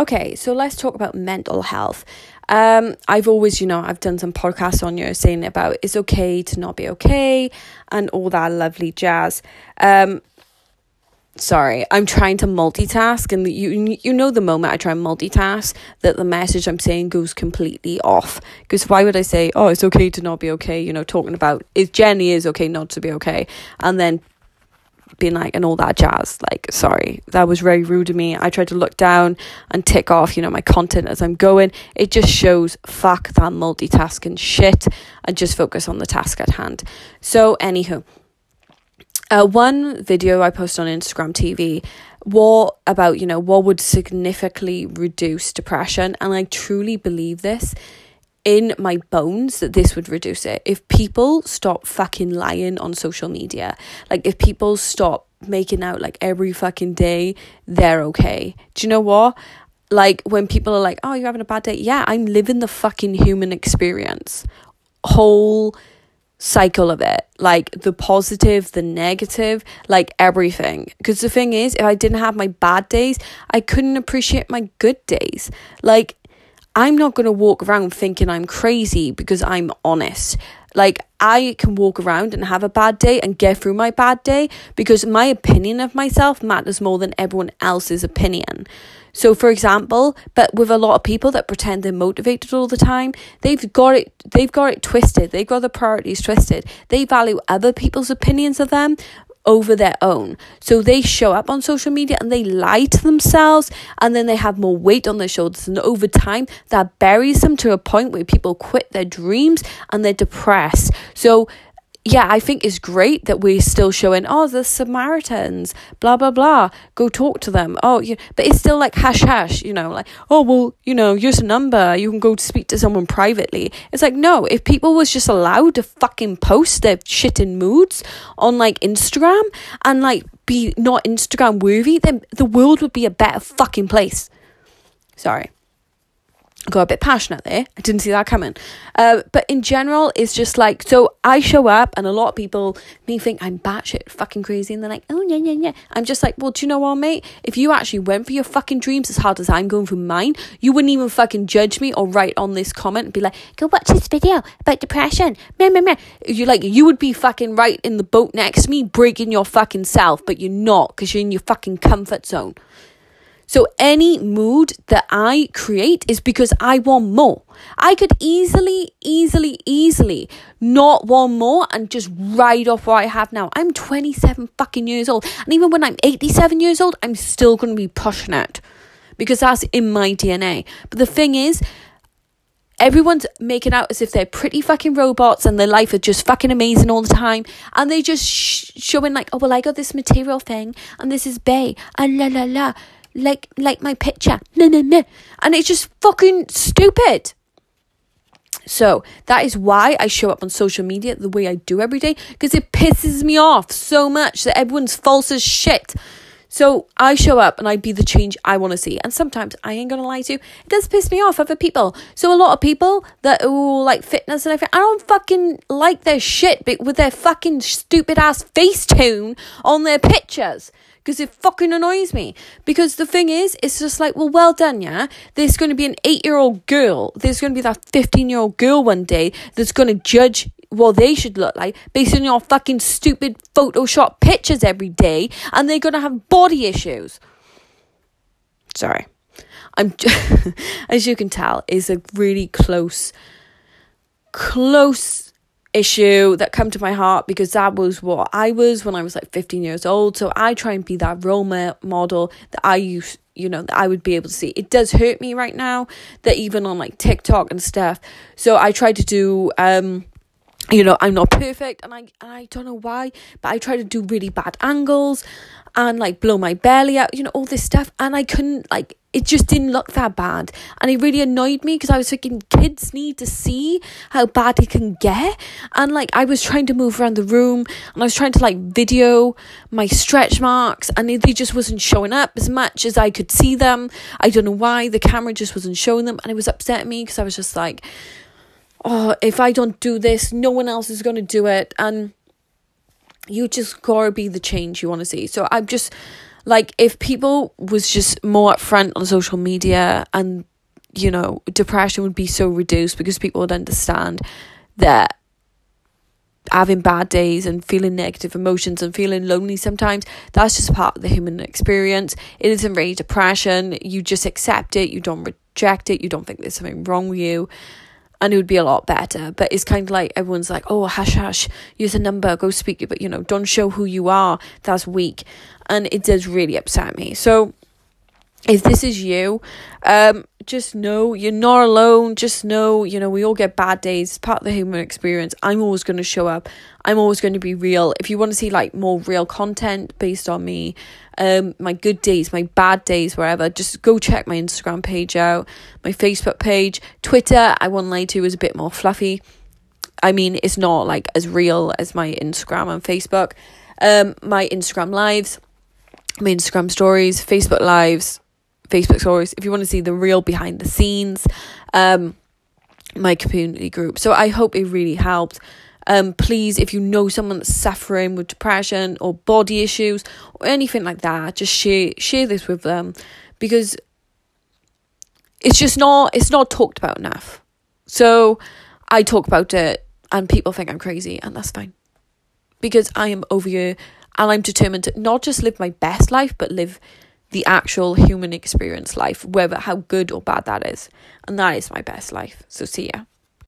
Okay, so let's talk about mental health. Um, I've always, you know, I've done some podcasts on you saying about it's okay to not be okay and all that lovely jazz. Um, sorry, I'm trying to multitask, and you you know the moment I try and multitask that the message I'm saying goes completely off. Because why would I say, oh, it's okay to not be okay? You know, talking about it generally is okay not to be okay, and then being like and all that jazz. Like, sorry, that was very rude of me. I tried to look down and tick off, you know, my content as I'm going. It just shows fuck that multitasking shit and just focus on the task at hand. So, anywho, uh, one video I posted on Instagram TV what about you know what would significantly reduce depression and i truly believe this in my bones that this would reduce it. If people stop fucking lying on social media, like if people stop making out like every fucking day they're okay. Do you know what? Like when people are like, "Oh, you're having a bad day." Yeah, I'm living the fucking human experience. Whole cycle of it like the positive the negative like everything because the thing is if i didn't have my bad days i couldn't appreciate my good days like I'm not going to walk around thinking I'm crazy because I'm honest. Like, I can walk around and have a bad day and get through my bad day because my opinion of myself matters more than everyone else's opinion. So, for example, but with a lot of people that pretend they're motivated all the time, they've got it. They've got it twisted. They've got the priorities twisted. They value other people's opinions of them over their own. So they show up on social media and they lie to themselves and then they have more weight on their shoulders. And over time, that buries them to a point where people quit their dreams and they're depressed. So yeah, I think it's great that we're still showing, oh, the Samaritans, blah, blah, blah. Go talk to them. Oh, yeah. But it's still like hash hash, you know, like, oh, well, you know, here's a number. You can go speak to someone privately. It's like, no, if people was just allowed to fucking post their shit in moods on like Instagram and like be not Instagram worthy, then the world would be a better fucking place. Sorry got a bit passionate there. I didn't see that coming. Uh, but in general, it's just like, so I show up and a lot of people may think I'm batshit fucking crazy and they're like, oh, yeah, yeah, yeah. I'm just like, well, do you know what, mate? If you actually went for your fucking dreams as hard as I'm going for mine, you wouldn't even fucking judge me or write on this comment and be like, go watch this video about depression. Meh, meh, meh. You like, you would be fucking right in the boat next to me, breaking your fucking self, but you're not because you're in your fucking comfort zone. So any mood that I create is because I want more. I could easily, easily, easily not want more and just ride off what I have now. I'm 27 fucking years old. And even when I'm 87 years old, I'm still going to be pushing it because that's in my DNA. But the thing is, everyone's making out as if they're pretty fucking robots and their life is just fucking amazing all the time and they just sh- showing like oh well i got this material thing and this is bay and la la la like like my picture. No, no, no. And it's just fucking stupid. So that is why I show up on social media the way I do every day because it pisses me off so much that everyone's false as shit. So I show up and I be the change I want to see. And sometimes I ain't gonna lie to you, it does piss me off other people. So a lot of people that oh like fitness and everything, I don't fucking like their shit with their fucking stupid ass face tune on their pictures because it fucking annoys me. Because the thing is, it's just like, well, well done, yeah. There's going to be an eight year old girl, there's going to be that 15 year old girl one day that's going to judge what they should look like based on your fucking stupid Photoshop pictures every day, and they're going to have body issues. Sorry. I'm, as you can tell, is a really close, close issue that come to my heart because that was what I was when I was like 15 years old. So I try and be that role model that I use, you know, that I would be able to see. It does hurt me right now that even on like TikTok and stuff. So I try to do um you know, I'm not perfect and I and I don't know why, but I try to do really bad angles and like blow my belly out, you know, all this stuff and I couldn't like it just didn't look that bad. And it really annoyed me because I was thinking kids need to see how bad it can get. And like I was trying to move around the room and I was trying to like video my stretch marks and they just wasn't showing up as much as I could see them. I don't know why the camera just wasn't showing them and it was upsetting me because I was just like, oh, if I don't do this, no one else is going to do it. And you just gotta be the change you want to see. So I'm just like if people was just more upfront on social media and you know depression would be so reduced because people would understand that having bad days and feeling negative emotions and feeling lonely sometimes that's just part of the human experience. It isn't really depression. You just accept it. You don't reject it. You don't think there's something wrong with you. And it would be a lot better. But it's kind of like everyone's like oh hush hush. Use a number. Go speak but you know don't show who you are. That's weak and it does really upset me so if this is you, um, just know you're not alone. Just know, you know, we all get bad days. It's part of the human experience. I'm always going to show up. I'm always going to be real. If you want to see like more real content based on me, um, my good days, my bad days, wherever, just go check my Instagram page out, my Facebook page, Twitter. I won't lie to is a bit more fluffy. I mean, it's not like as real as my Instagram and Facebook. Um, my Instagram lives, my Instagram stories, Facebook lives Facebook stories if you want to see the real behind the scenes, um, my community group. So I hope it really helped. Um, please, if you know someone that's suffering with depression or body issues or anything like that, just share share this with them because it's just not it's not talked about enough. So I talk about it and people think I'm crazy and that's fine. Because I am over here and I'm determined to not just live my best life but live the actual human experience life, whether how good or bad that is. And that is my best life. So see ya.